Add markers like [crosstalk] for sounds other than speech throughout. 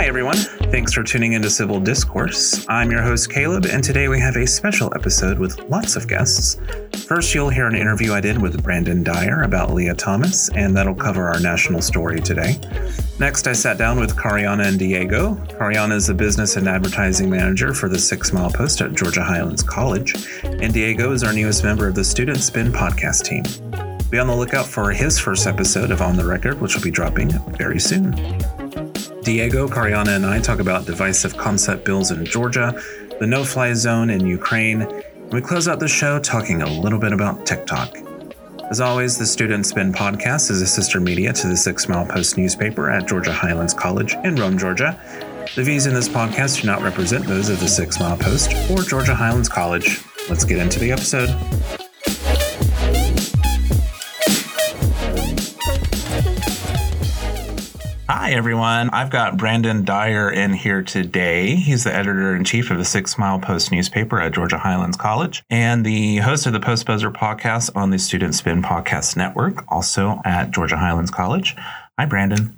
Hi, everyone. Thanks for tuning into Civil Discourse. I'm your host, Caleb, and today we have a special episode with lots of guests. First, you'll hear an interview I did with Brandon Dyer about Lia Thomas, and that'll cover our national story today. Next, I sat down with Cariana and Diego. Cariana is the business and advertising manager for the Six Mile Post at Georgia Highlands College, and Diego is our newest member of the Student Spin podcast team. Be on the lookout for his first episode of On the Record, which will be dropping very soon. Diego, Cariana, and I talk about divisive concept bills in Georgia, the no fly zone in Ukraine, and we close out the show talking a little bit about TikTok. As always, the Student Spin podcast is a sister media to the Six Mile Post newspaper at Georgia Highlands College in Rome, Georgia. The views in this podcast do not represent those of the Six Mile Post or Georgia Highlands College. Let's get into the episode. Hi, everyone. I've got Brandon Dyer in here today. He's the editor in chief of the Six Mile Post newspaper at Georgia Highlands College and the host of the Post Buzzer podcast on the Student Spin Podcast Network, also at Georgia Highlands College. Hi, Brandon.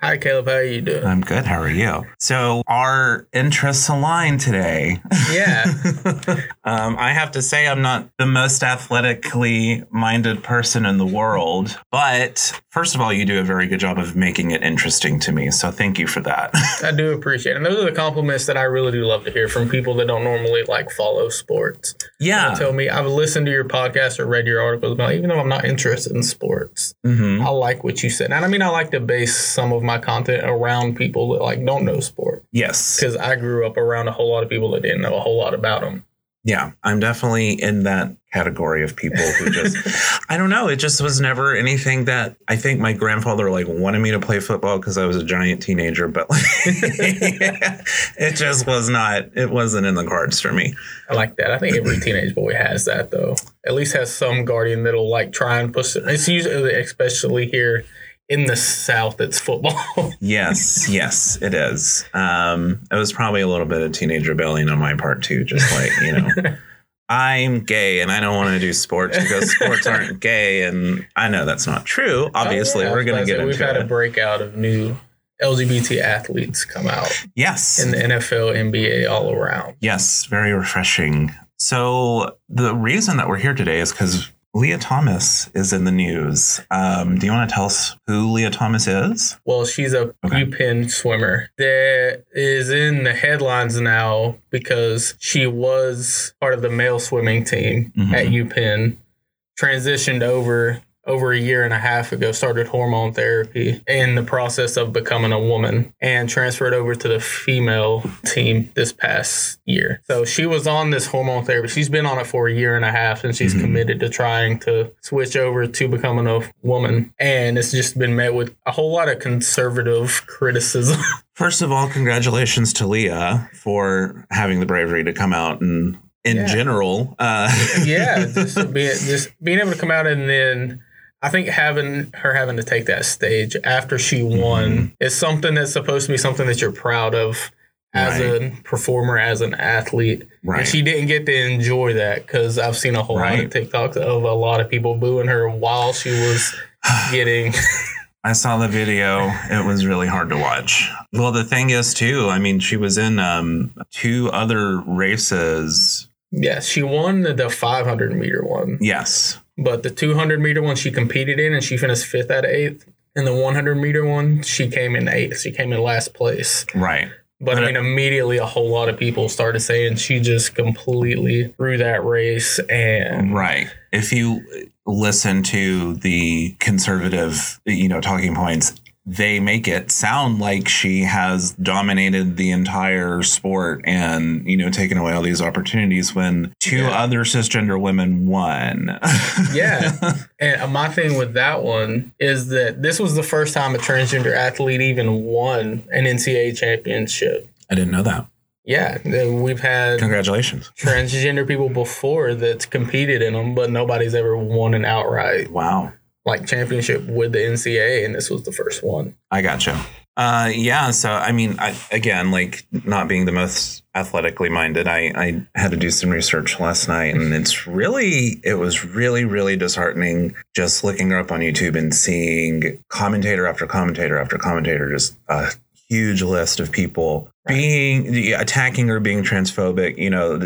Hi, Caleb. How are you doing? I'm good. How are you? So, our interests align today. Yeah. [laughs] um, I have to say, I'm not the most athletically minded person in the world, but first of all, you do a very good job of making it interesting to me. So, thank you for that. [laughs] I do appreciate it. And those are the compliments that I really do love to hear from people that don't normally like follow sports. Yeah. Tell me I've listened to your podcast or read your articles about, even though I'm not interested in sports, hmm I like what you said. And I mean, I like to base some of my content around people that like don't know sport Yes. because I grew up around a whole lot of people that didn't know a whole lot about them. Yeah, I'm definitely in that category of people who just [laughs] I don't know, it just was never anything that I think my grandfather like wanted me to play football because I was a giant teenager, but like [laughs] it just was not it wasn't in the cards for me. I like that. I think every [clears throat] teenage boy has that though. At least has some guardian that'll like try and push it. It's usually especially here in the South. It's football. [laughs] Yes, yes, it is. Um it was probably a little bit of teenage rebellion on my part too, just like, you know. [laughs] I'm gay and I don't want to do sports because sports [laughs] aren't gay and I know that's not true. Obviously, Oh, yeah, we're going to get say, into We've had it. a breakout of new LGBT athletes come out yes. in the NFL, NBA, all around. Yes, very refreshing. So the reason that we're here today is because Lia Thomas is in the news. Um, do you want to tell us who Lia Thomas is? Well, she's a Okay. UPenn swimmer that is in the headlines now because she was part of the male swimming team Mhm. at UPenn, transitioned over over a year and a half ago, started hormone therapy in the process of becoming a woman and transferred over to the female team this past year. So she was on this hormone therapy. She's been on it for a year and a half and she's Mhm. committed to trying to switch over to becoming a woman. And it's just been met with a whole lot of conservative criticism. [laughs] First of all, congratulations to Lia for having the bravery to come out and, in Yeah. general, uh, yeah, [laughs] just being just being able to come out and then I think having her having to take that stage after she won Mm-hmm. is something that's supposed to be something that you're proud of as Right. a performer, as an athlete. right. And she didn't get to enjoy that because I've seen a whole lot of TikToks of a lot of people booing her while she was [sighs] getting. I saw the video. It was really hard to watch. Well, the thing is, too, I mean, she was in um, two other races. yeah, she won the 500 meter one, Yes. But the 200 meter one she competed in and she finished fifth out of eighth. And the 100 meter one, she came in eighth. She came in last place. Right. But But I mean, immediately a whole lot of people started saying she just completely threw that race and Right. If you listen to the conservative, you know, talking points, they make it sound like she has dominated the entire sport and, you know, taken away all these opportunities when two Yeah. other cisgender women won. [laughs] Yeah. And uh, my thing with that one is that this was the first time a transgender athlete even won an NCAA championship. I didn't know that. Yeah, we've had Congratulations. [laughs] transgender people before that's competed in them, but nobody's ever won an outright Wow. Like championship with the NCAA, and this was the first one. I gotcha. Uh, yeah. So, I mean, I, again, like not being the most athletically minded, I, I had to do some research last night, and it's really, it was really, really disheartening just looking her up on YouTube and seeing commentator after commentator after commentator just a huge list of people being attacking her, being transphobic, you know,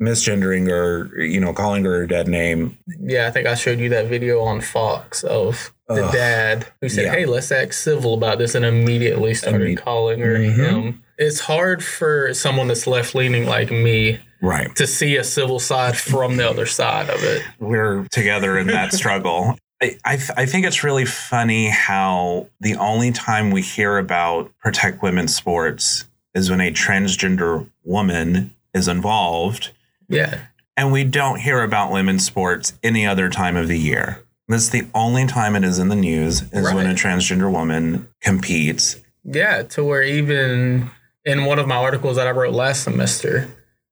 misgendering her, you know, calling her a dead name. Yeah, I think I showed you that video on Fox of the Ugh. dad who said, Yeah. "Hey, let's act civil about this," and immediately started calling her Mhm. him. It's hard for someone that's left leaning like me Right. to see a civil side from the other side of it. We're together in that [laughs] struggle. I, I, I think it's really funny how the only time we hear about protect women's sports is when a transgender woman is involved Yeah, and we don't hear about women's sports any other time of the year. That's the only time it is in the news is when a transgender woman competes. yeah. To where even in one of my articles that I wrote last semester,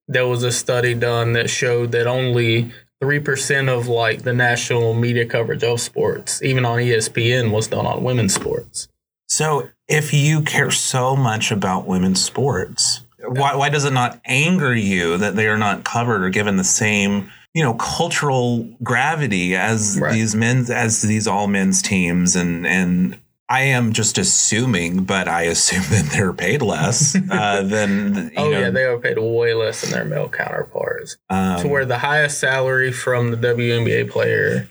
there was a study done that showed that only three percent of like the national media coverage of sports, even on ESPN, was done on women's sports. So if you care so much about women's sports, why, why does it not anger you that they are not covered or given the same, you know, cultural gravity as Right. these men's as these all men's teams and and I am just assuming, but I assume [laughs] that they're paid less uh, [laughs] than you Oh know, yeah, they are paid way less than their male counterparts. um, to where the highest salary from the WNBA player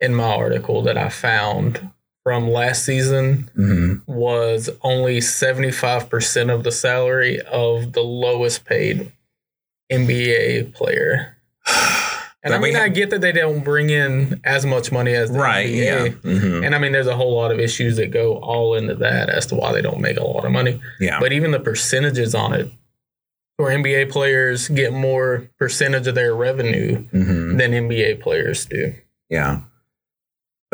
in my article that I found from last season mhm. was only 75% of the salary of the lowest paid NBA player. And [sighs] I mean, I get that they don't bring in as much money as the right, NBA. yeah, mhm, And I mean, there's a whole lot of issues that go all into that as to why they don't make a lot of money. yeah, But even the percentages on it, where NBA players get more percentage of their revenue mhm, than NBA players do. yeah.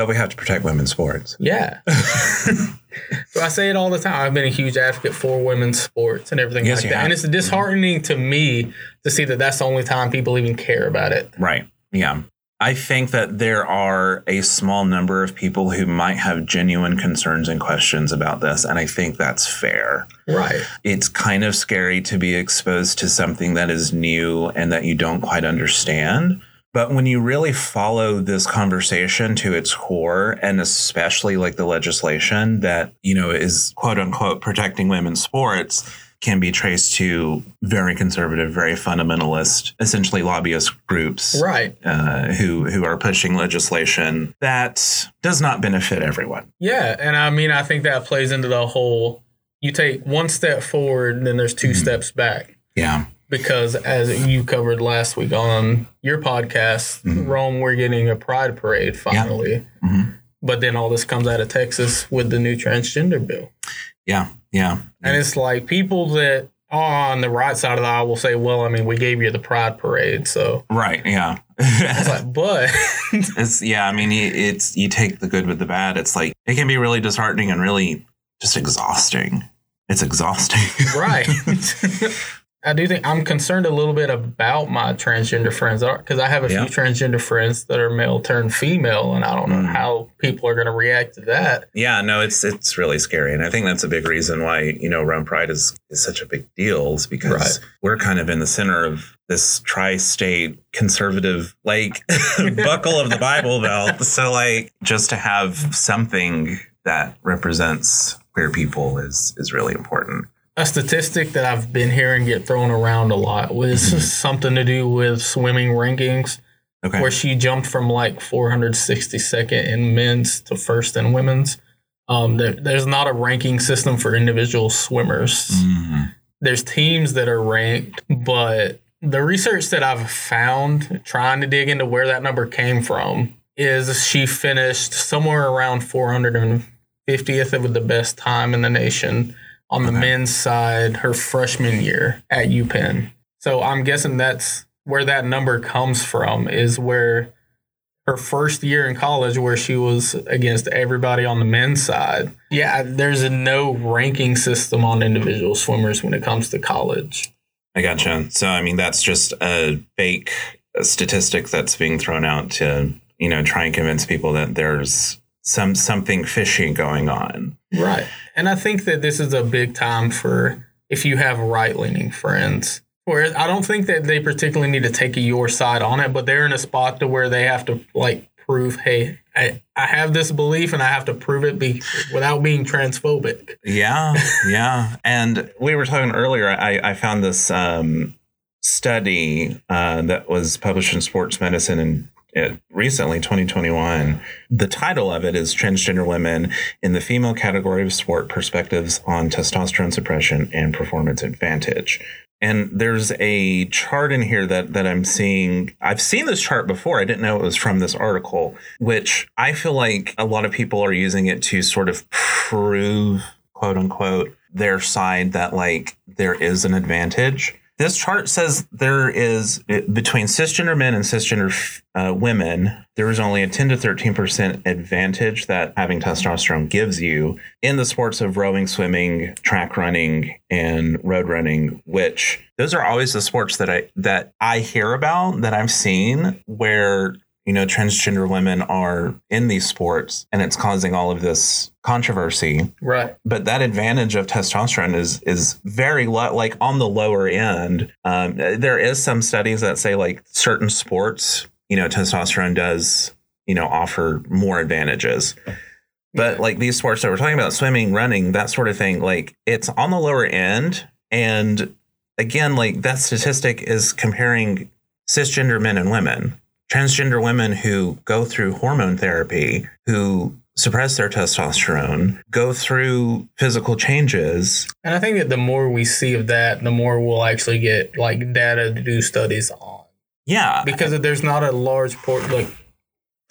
But we have to protect women's sports. Yeah. [laughs] so I say it all the time. I've been a huge advocate for women's sports and everything Yes, like that. have. And it's disheartening to me to see that that's the only time people even care about it. Right. Yeah. I think that there are a small number of people who might have genuine concerns and questions about this. And I think that's fair. Right. It's kind of scary to be exposed to something that is new and that you don't quite understand. But when you really follow this conversation to its core, and especially like the legislation that, you know, is quote unquote protecting women's sports, can be traced to very conservative, very fundamentalist, essentially lobbyist groups Right. uh, who who are pushing legislation that does not benefit everyone. Yeah. And I mean, I think that plays into the whole you take one step forward, then there's 2 Mhm. steps back. Yeah, Because as you covered last week on your podcast, Mhm. Rome, we're getting a pride parade finally. Mhm. But then all this comes out of Texas with the new transgender bill. yeah, yeah, And it's like people that are on the right side of the aisle will say, well, I mean, we gave you the pride parade. So right, yeah. it's like, [laughs] but it's yeah. I mean, it's you take the good with the bad. It's like it can be really disheartening and really just exhausting. It's exhausting. right. [laughs] [laughs] I do think I'm concerned a little bit about my transgender friends because I have a Yeah. few transgender friends that are male turned female, and I don't know Mm. how people are going to react to that. yeah, no, it's it's really scary, and I think that's a big reason why you know Rome Pride is is such a big deal. Is because Right. we're kind of in the center of this tri-state conservative like [laughs] [laughs] buckle of the Bible Belt. So like just to have something that represents queer people is is really important. A statistic that I've been hearing get thrown around a lot was Mhm. something to do with swimming rankings. Okay. where she jumped from like 462nd in men's to first in women's. Um, there, there's not a ranking system for individual swimmers. Mhm. There's teams that are ranked, but the research that I've found trying to dig into where that number came from is she finished somewhere around 450th of the best time in the nation on the men's side her freshman year at UPenn. So I'm guessing that's where that number comes from is where her first year in college where she was against everybody on the men's side. Yeah, there's a no ranking system on individual swimmers when it comes to college. I gotcha. So I mean that's just a fake statistic that's being thrown out to you know try and convince people that there's some something fishy going on. Right. And I think that this is a big time for if you have right leaning friends. Where I don't think that they particularly need to take your side on it, but they're in a spot to where they have to like prove, hey, I, I have this belief and I have to prove it be, without being transphobic. Yeah, [laughs] yeah. And we were talking earlier. I, I found this um, study uh, that was published in Sports Medicine and uh, recently 2021 the title of it is transgender women in the female category of sport perspectives on testosterone suppression and performance advantage and there's a chart in here that that I'm seeing. I've seen this chart before. I didn't know it was from this article, which I feel like a lot of people are using it to sort of prove, quote unquote, their side that like there is an advantage. This chart says there is between cisgender men and cisgender uh, women, there is only a 10 to 13% advantage that having testosterone gives you in the sports of rowing, swimming, track running, and road running, which those are always the sports that I that I hear about that I've seen where you know, transgender women are in these sports and it's causing all of this controversy. Right. But that advantage of testosterone is is very low, like on the lower end. Um, there is some studies that say like certain sports, you know, testosterone does, you know, offer more advantages. But like these sports that we're talking about, swimming, running, that sort of thing, like it's on the lower end. And again, like that statistic is comparing cisgender men and women transgender women who go through hormone therapy, who suppress their testosterone, go through physical changes. And I think that the more we see of that, the more we'll actually get like data to do studies on. Yeah. Because there's not a large port like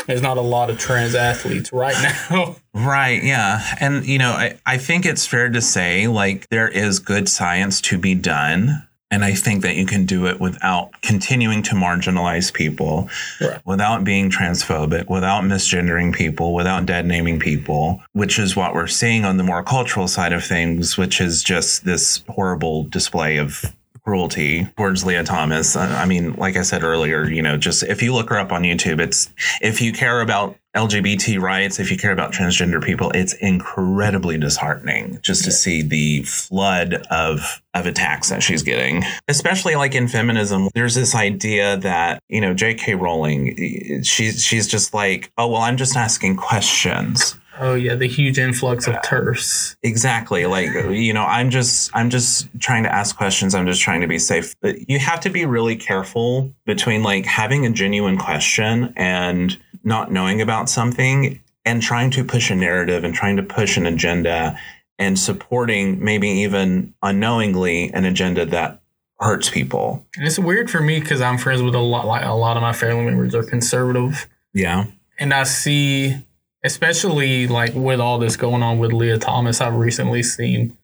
there's not a lot of trans athletes right [laughs] now. Right, yeah. And you know, I, I think it's fair to say like there is good science to be done and I think that you can do it without continuing to marginalize people, right. without being transphobic, without misgendering people, without dead naming people, which is what we're seeing on the more cultural side of things, which is just this horrible display of cruelty towards Lia Thomas. I mean, like I said earlier, you know, just if you look her up on YouTube, it's if you care about LGBT rights, if you care about transgender people, it's incredibly disheartening just to see the flood of of attacks that she's getting. Especially like in feminism, there's this idea that, you know, J.K. Rowling, she's she's just like, oh well, I'm just asking questions. Oh yeah, the huge influx of TERFs. Exactly. Like you know, I'm just I'm just trying to ask questions. I'm just trying to be safe. But you have to be really careful between like having a genuine question and not knowing about something and trying to push a narrative and trying to push an agenda and supporting maybe even unknowingly an agenda that hurts people. And it's weird for me because I'm friends with a lot like a lot of my family members are conservative. Yeah. And I see especially like with all this going on with Lia Thomas, I've recently seen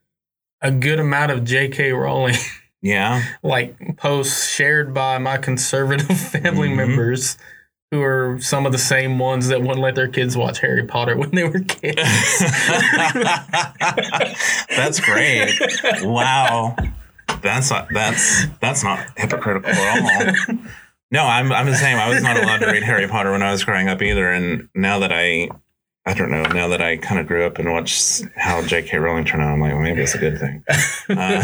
a good amount of J.K. Rowling. [laughs] Yeah. like posts shared by my conservative [laughs] family mm-hmm. members who are some of the same ones that wouldn't let their kids watch Harry Potter [laughs] when they were kids. that's great. Wow. That's not that's that's not hypocritical at all. No, I'm I'm the same. I was not allowed to read Harry Potter when I was growing up either, and now that I I don't know. Now that I kind of grew up and watched how J.K. Rowling turned out, I'm like, well, maybe it's a good thing. [laughs] Uh,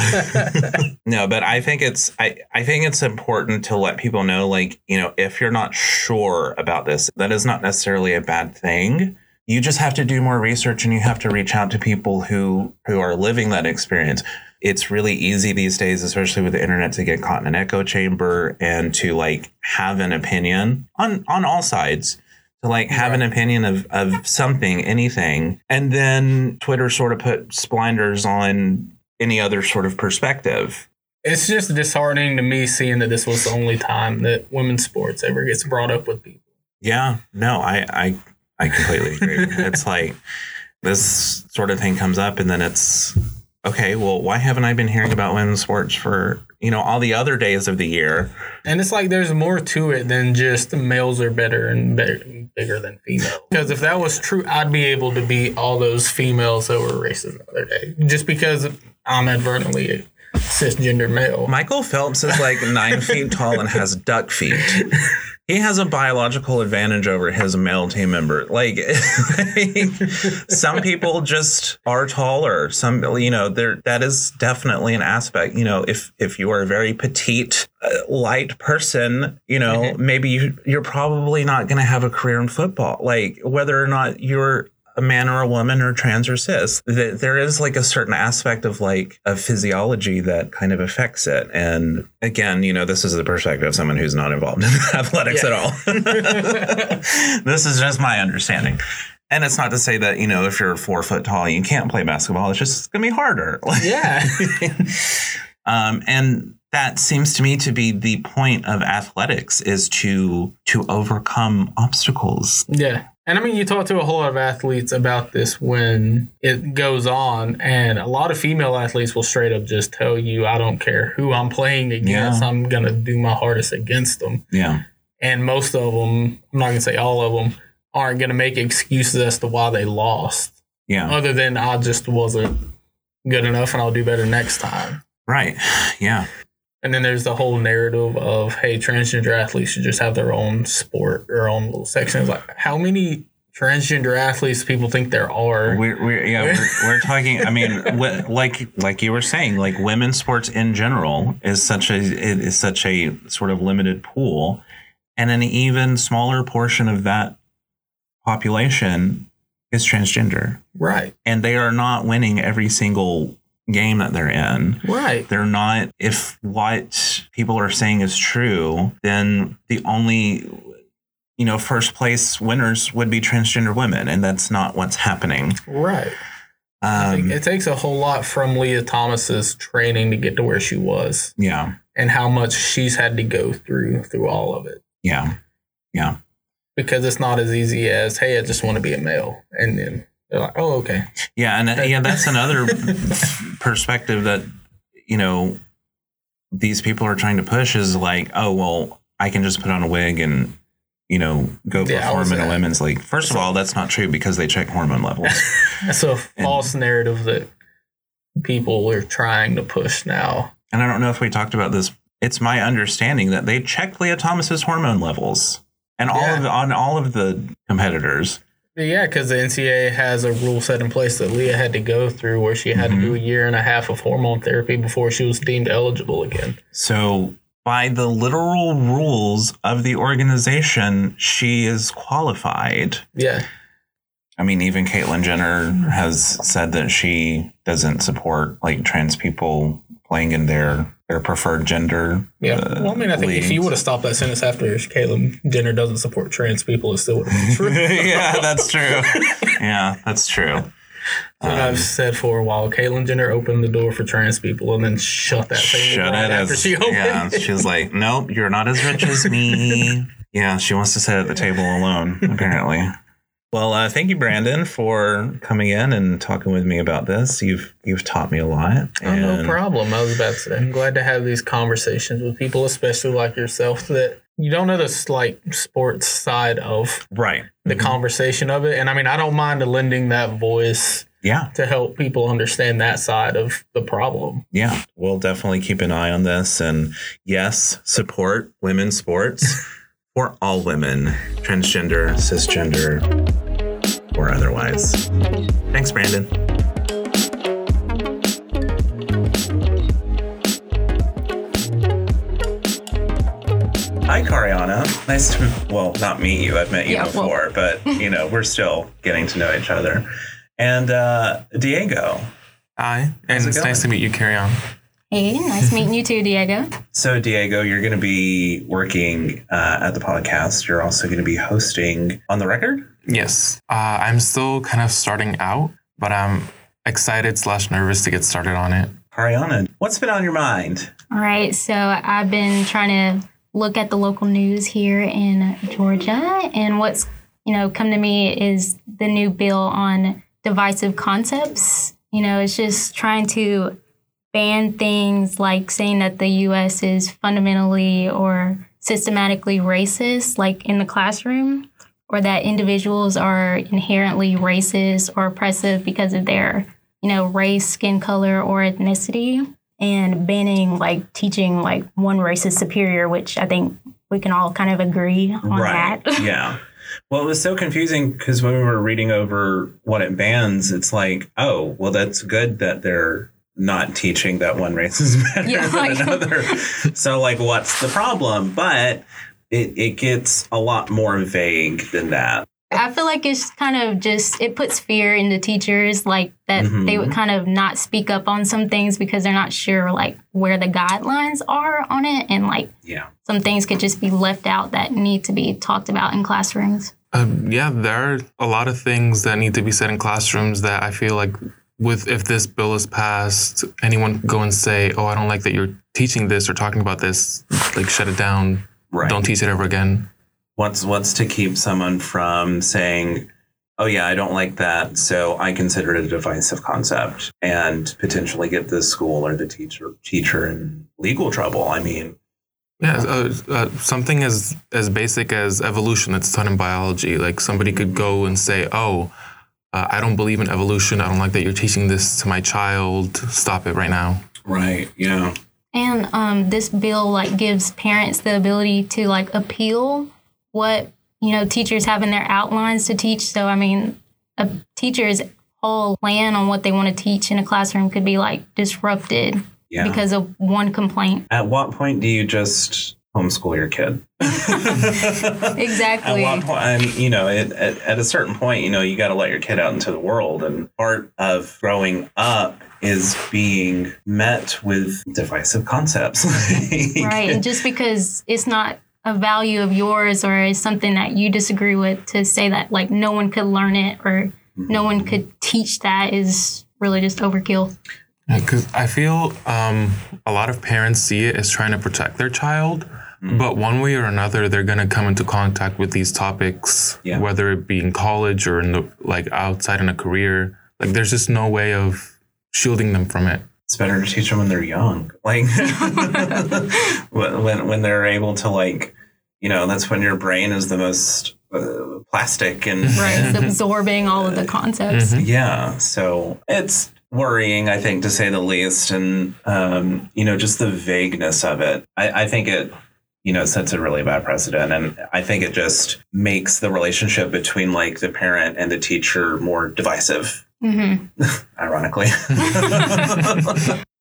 [laughs] no, but I think it's I, I think it's important to let people know, like, you know, if you're not sure about this, that is not necessarily a bad thing. You just have to do more research and you have to reach out to people who who are living that experience. It's really easy these days, especially with the internet, to get caught in an echo chamber and to like have an opinion on on all sides to like have an opinion of, of something, anything. And then Twitter sort of puts blinders on any other sort of perspective. It's just disheartening to me seeing that this was the only time that women's sports ever gets brought up with people. Yeah, no, I I, I completely agree. [laughs] it's like this sort of thing comes up and then it's okay, well, why haven't I been hearing about women's sports for, you know, all the other days of the year? And it's like there's more to it than just males are better and better bigger than females. Because if that was true, I'd be able to beat all those females that were racist the other day. Just because I'm advertently a cisgender male. Michael Phelps is like nine [laughs] feet tall and has duck feet. He has a biological advantage over his male team member. [laughs] Like, some people just are taller. Some, you know, there that is definitely an aspect. You know, if if you are a very petite, uh, light person, you know, mm-hmm. maybe you, you're probably not going to have a career in football. Like, whether or not you're a man or a woman or trans or cis there is like a certain aspect of like of physiology that kind of affects it. And again you know this is the perspective of someone who's not involved [laughs] in athletics at all. [laughs] This is just my understanding. And it's not to say that you know if you're four foot tall you can't play basketball. It's just gonna be harder. [laughs] Yeah. Um, and that seems to me to be the point of athletics is to to overcome obstacles. Yeah and I mean, you talk to a whole lot of athletes about this when it goes on, and a lot of female athletes will straight up just tell you, I don't care who I'm playing against, yeah. I'm going to do my hardest against them. Yeah. And most of them, I'm not going to say all of them, aren't going to make excuses as to why they lost. Yeah. Other than I just wasn't good enough and I'll do better next time. Right. Yeah. And then there's the whole narrative of, hey, transgender athletes should just have their own sport, their own little section. Like, how many transgender athletes people think there are? We're, we're yeah, we're, we're talking. I mean, [laughs] like like you were saying, like women's sports in general is such a is such a sort of limited pool, and an even smaller portion of that population is transgender. Right. And they are not winning every single game that they're in. Right. They're not, if what people are saying is true, then the only, you know, first place winners would be transgender women. And that's not what's happening. Right. Um, it takes a whole lot from Lia Thomas's training to get to where she was. Yeah. And how much she's had to go through through all of it. Yeah. Yeah. Because it's not as easy as, hey, I just want to be a male. And then they're like, oh, okay. Yeah, and uh, yeah, [laughs] that's another perspective that you know these people are trying to push is like, oh, well, I can just put on a wig and you know go yeah, perform in a women's league. First of all, that's not true because they check hormone levels. [laughs] that's a false and, narrative that people are trying to push now. And I don't know if we talked about this. It's my understanding that they checked Lia Thomas's hormone levels and all yeah. of the, on all of the competitors yeah, because the NCAA has a rule set in place that Lia had to go through where she had mm-hmm. to do a year and a half of hormone therapy before she was deemed eligible again. So, by the literal rules of the organization, she is qualified. Yeah. I mean, even Caitlyn Jenner has said that she doesn't support like trans people playing in their their preferred gender. Yeah. Uh, well, I mean, I think leagues. if you would have stopped that sentence after Caitlyn Jenner doesn't support trans people, it still would have been true. [laughs] yeah, that's true. yeah, that's true. Um, I've said for a while, Caitlyn Jenner opened the door for trans people and then shut that thing shut right it after as, she [laughs] opened. Yeah, she was like, "Nope, you're not as rich as me." [laughs] yeah, she wants to sit at the table alone. Apparently. Well, uh, thank you, Brandon, for coming in and talking with me about this. You've you've taught me a lot. Oh, no problem. I was about to say, I'm glad to have these conversations with people, especially like yourself, that you don't know the like sports side of right the mm-hmm. conversation of it. And I mean, I don't mind lending that voice. Yeah. To help people understand that side of the problem. Yeah. We'll definitely keep an eye on this. And yes, support women's sports. [laughs] for all women, transgender, cisgender, or otherwise. Thanks, Brandon. Hi, Cariana. Nice to, well, not meet you. I've met you yeah, before, well. but, you know, we're still getting to know each other. And uh, Diego. Hi, and it's nice to meet you, Cariana. Hey, nice meeting you too, Diego. So, Diego, you're going to be working uh, at the podcast. You're also going to be hosting on the record. Yes, uh, I'm still kind of starting out, but I'm excited slash nervous to get started on it. Ariana, what's been on your mind? All right, so I've been trying to look at the local news here in Georgia, and what's you know come to me is the new bill on divisive concepts. You know, it's just trying to ban things like saying that the US is fundamentally or systematically racist, like in the classroom, or that individuals are inherently racist or oppressive because of their, you know, race, skin color, or ethnicity, and banning like teaching like one race is superior, which I think we can all kind of agree on right. that. [laughs] yeah. Well, it was so confusing because when we were reading over what it bans, it's like, oh, well, that's good that they're not teaching that one race is better Yeah, than another. [laughs] so, like, what's the problem? But it, it gets a lot more vague than that. I feel like it's kind of just it puts fear into teachers, like that they would kind of not speak up on some things because they're not sure like where the guidelines are on it, and like Yeah. some things could just be left out that need to be talked about in classrooms. Um, yeah, there are a lot of things that need to be said in classrooms that I feel like with if this bill is passed, anyone go and say, "Oh, I don't like that you're teaching this or talking about this." Like, shut it down. Right. Don't teach it ever again. What's what's to keep someone from saying, "Oh yeah, I don't like that," so I consider it a divisive concept, and potentially get the school or the teacher teacher in legal trouble. I mean, Yeah, uh, uh, something as as basic as evolution that's taught in biology. Like somebody could go and say, "Oh, uh, I don't believe in evolution. I don't like that you're teaching this to my child. Stop it right now." right? Yeah. And um, this bill like gives parents the ability to like appeal what you know teachers have in their outlines to teach. So I mean, a teacher's whole plan on what they want to teach in a classroom could be like disrupted Yeah. because of one complaint. At what point do you just homeschool your kid? [laughs] At Exactly. what point? I mean, you know, it, at, at a certain point, you know, you got to let your kid out into the world, and part of growing up is being met with divisive concepts. [laughs] right. And just because it's not a value of yours or is something that you disagree with, to say that like no one could learn it or no one could teach that is really just overkill. Because I feel um, a lot of parents see it as trying to protect their child, but one way or another, they're going to come into contact with these topics, Yeah. whether it be in college or in the like outside in a career. Like, there's just no way of shielding them from it. it's better to teach them when they're young like [laughs] when, when when they're able to like you know that's when your brain is the most uh, plastic and Right. It's absorbing all of the [laughs] concepts. yeah so it's worrying i think to say the least and um you know just the vagueness of it i i think it you know sets a really bad precedent and i think it just makes the relationship between like the parent and the teacher more divisive hmm [laughs] ironically. [laughs]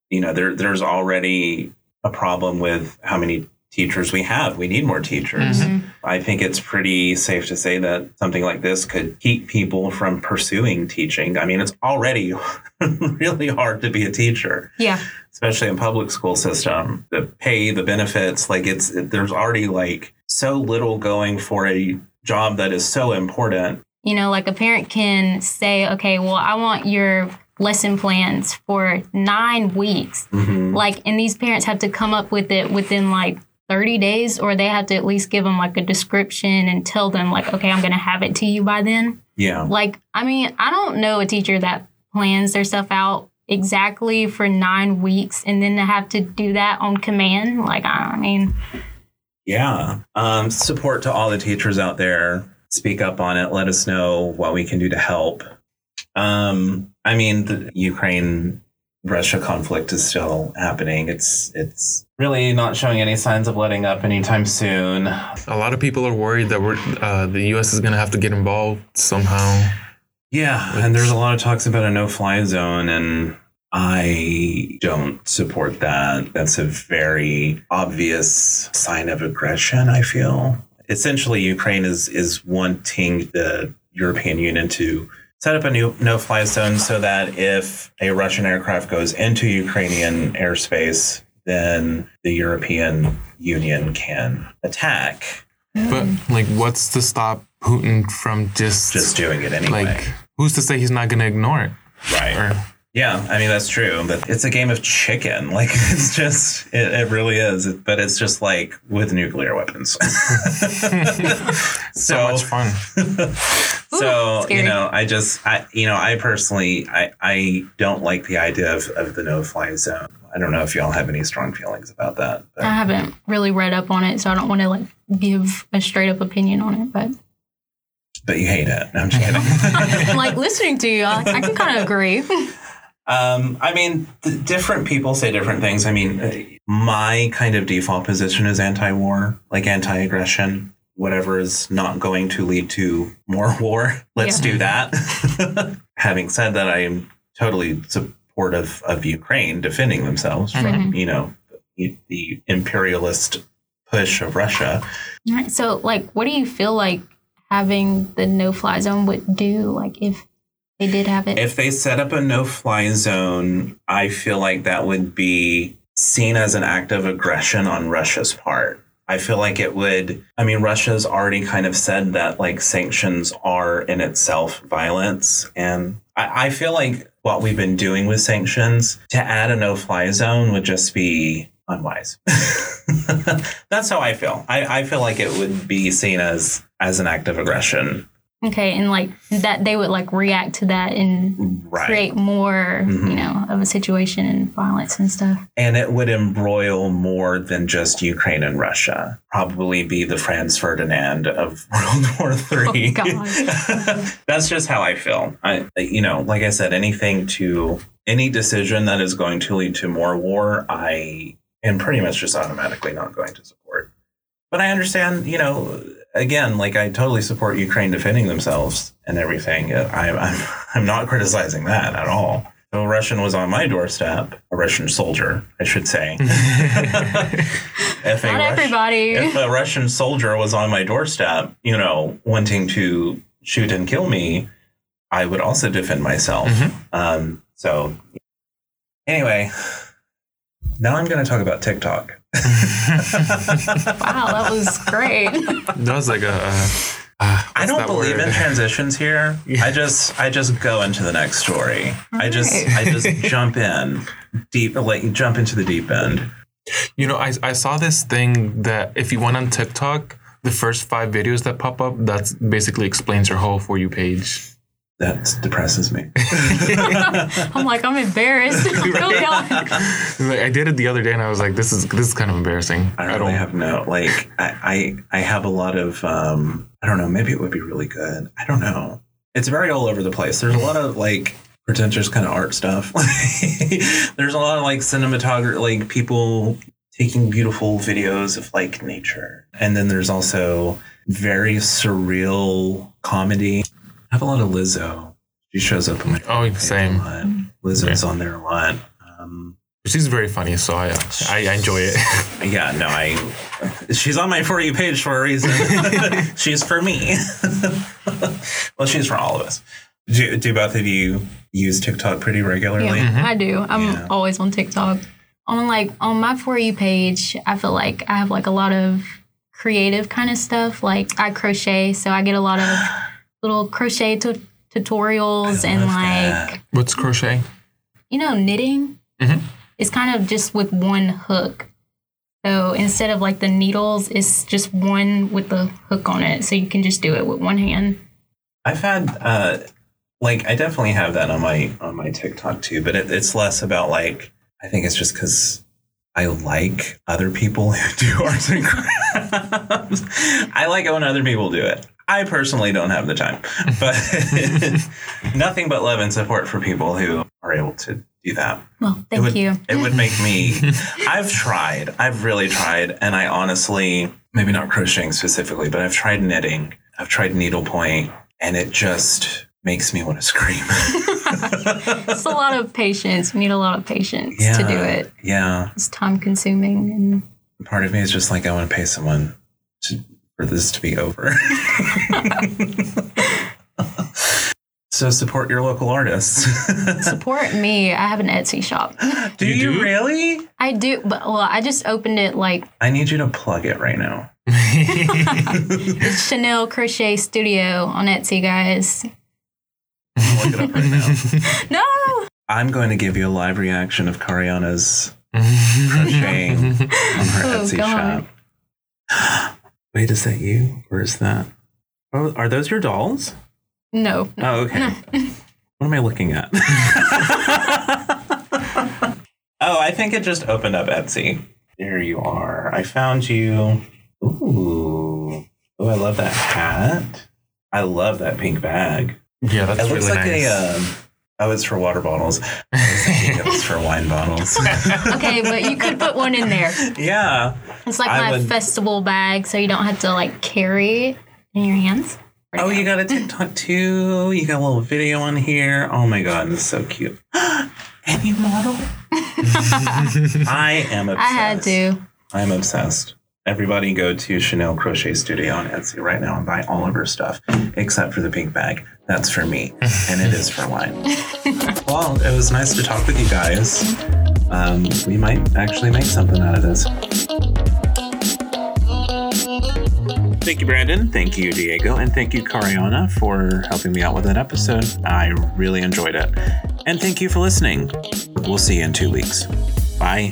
you know, there there's already a problem with how many teachers we have. We need more teachers. I think it's pretty safe to say that something like this could keep people from pursuing teaching. I mean, it's already [laughs] really hard to be a teacher, Yeah. especially in public school system. The pay, the benefits, like it's it, there's already like so little going for a job that is so important. You know, like a parent can say, okay, well, I want your lesson plans for nine weeks. Mhm. Like, and these parents have to come up with it within like 30 days, or they have to at least give them like a description and tell them, like, okay, I'm going to have it to you by then. Yeah. Like, I mean, I don't know a teacher that plans their stuff out exactly for nine weeks and then to have to do that on command. Like, I mean, Yeah. Um, support to all the teachers out there. Speak up on it. Let us know what we can do to help. Um, I mean, the Ukraine Russia conflict is still happening. It's it's really not showing any signs of letting up anytime soon. A lot of people are worried that we're uh, the U.S. is going to have to get involved somehow. Yeah, and there's a lot of talks about a no-fly zone, and I don't support that. That's a very obvious sign of aggression. I feel essentially Ukraine is is wanting the European Union to set up a new no-fly zone so that if a Russian aircraft goes into Ukrainian airspace, then the European Union can attack. But like, what's to stop Putin from just Just doing it anyway. like who's to say he's not going to ignore it? right. Or Yeah, I mean that's true, but it's a game of chicken. [laughs] Like it's just, it, it really is. But it's just like with nuclear weapons. [laughs] so much fun. [laughs] so Ooh, you know, I just, I, you know, I personally, I, I don't like the idea of, of the no-fly zone. I don't know if y'all have any strong feelings about that. But, I haven't really read up on it, so I don't want to like give a straight up opinion on it. But but you hate it. No, I'm just kidding. like listening to you, I, I can kind of agree. Um, I mean, th- different people say different things. I mean, uh, my kind of default position is anti-war, like anti-aggression. Whatever is not going to lead to more [laughs] war, let's Yeah. do that. [laughs] Having said that, I am totally supportive of Ukraine defending themselves from, you know, the, the imperialist push of Russia. So, like, what do you feel like having the no-fly zone would do? Like, if they did have it, If they set up a no-fly zone, I feel like that would be seen as an act of aggression on Russia's part. I feel like it would. I mean, Russia's already kind of said that like sanctions are in itself violence, and I, I feel like what we've been doing with sanctions to add a no-fly zone would just be unwise. [laughs] That's how I feel. I, I feel like it would be seen as as an act of aggression. Okay, and like that they would like react to that and Right. create more, Mhm. you know, of a situation and violence and stuff. and it would embroil more than just Ukraine and Russia. Probably be the Franz Ferdinand of [laughs] World War Three. Oh, [laughs] That's just how I feel. I, you know, like I said, anything to any decision that is going to lead to more war, I am pretty much just automatically not going to support. But I understand, you know, again, like I totally support Ukraine defending themselves and everything. I, I'm [laughs] I'm not criticizing that at all. If a Russian was on my doorstep, a Russian soldier, I should say. [laughs] if a Not Rus- everybody. if a Russian soldier was on my doorstep, you know, wanting to shoot and kill me, I would also defend myself. Mhm. Um, so, anyway, now I'm going to talk about TikTok. Wow, that was great. [laughs] That was like a. Uh, uh, I don't believe word? in [laughs] transitions here. Yeah. I just I just go into the next story. I just Alright. I just jump in deep like jump into the deep end. You know, I, I saw this thing that if you went on TikTok, the first five videos that pop up, that basically explains your whole For You page. That depresses me. [laughs] I'm like, I'm embarrassed. [laughs] I did it the other day and I was like, this is this is kind of embarrassing. I really have no like I, I I have a lot of um I don't know maybe it would be really good. I don't know. It's very all over the place. There's a lot of like pretentious kind of art stuff. [laughs] There's a lot of like cinematography like people taking beautiful videos of like nature. And then there's also very surreal comedy I have a lot of Lizzo she shows up in my Oh, page a same. lot. Lizzo's on there a lot um She's very funny, so I I, I enjoy it. [laughs] Yeah, no, I. She's on my for you page for a reason. [laughs] she's for me. [laughs] well, she's for all of us. Do, do both of you use TikTok pretty regularly? Yeah, I do. I'm Yeah. always on TikTok. On like on my for you page, I feel like I have like a lot of creative kind of stuff. Like I crochet, so I get a lot of [sighs] little crochet tu- tutorials and like that. What's crochet? you know knitting. Mhm. It's kind of just with one hook. So instead of like the needles, it's just one with the hook on it. So you can just do it with one hand. I've had uh, like I definitely have that on my on my TikTok too, but it, it's less about like I think it's just because I like other people [laughs] who do arts and crafts. I like it when other people do it. I personally don't have the time, but [laughs] nothing but love and support for people who are able to do that. Well, thank would- you. It would make me. [laughs] I've tried. I've really tried, and I honestly, maybe not crocheting specifically, but I've tried knitting. I've tried needlepoint, and it just makes me want to scream. [laughs] It's a lot of patience. You need a lot of patience yeah, to do it. Yeah, It's time consuming and part of me is just like I want to pay someone to, for this to be over. [laughs] so support your local artists. [laughs] support me. I have an Etsy shop. do You you do? really? I do, but well, I just opened it like I need you to plug it right now. it's Chanel Crochet Studio on Etsy, guys. I'll look it up right now. [laughs] No, I'm going to give you a live reaction of Cariana's crocheting on her Oh, Etsy God. shop. Wait, is that you or is that? Oh, are those your dolls? no, no. Oh, okay. [laughs] What am I looking at? [laughs] oh, I think it just opened up Etsy. There you are. I found you. Ooh. Oh, I love that hat. I love that pink bag. yeah, that's it looks really like nice. a um, Oh, it's for water bottles. I was thinking for [laughs] wine bottles. Okay, but you could put one in there. yeah. It's like I my would- festival bag, so you don't have to like carry it in your hands. Oh, you got a TikTok too. You got a little video on here. Oh my god, it's so cute. [gasps] and you model? [laughs] I am obsessed. I had to. I'm obsessed. Everybody go to Chanel Crochet Studio on Etsy right now and buy all of her stuff, except for the pink bag. That's for me, and it is for wine. [laughs] well, it was nice to talk with you guys. Um, we might actually make something out of this. Thank you, Brandon. Thank you, Diego. And thank you, Cariana, for helping me out with that episode. I really enjoyed it. And thank you for listening. We'll see you in two weeks. Bye.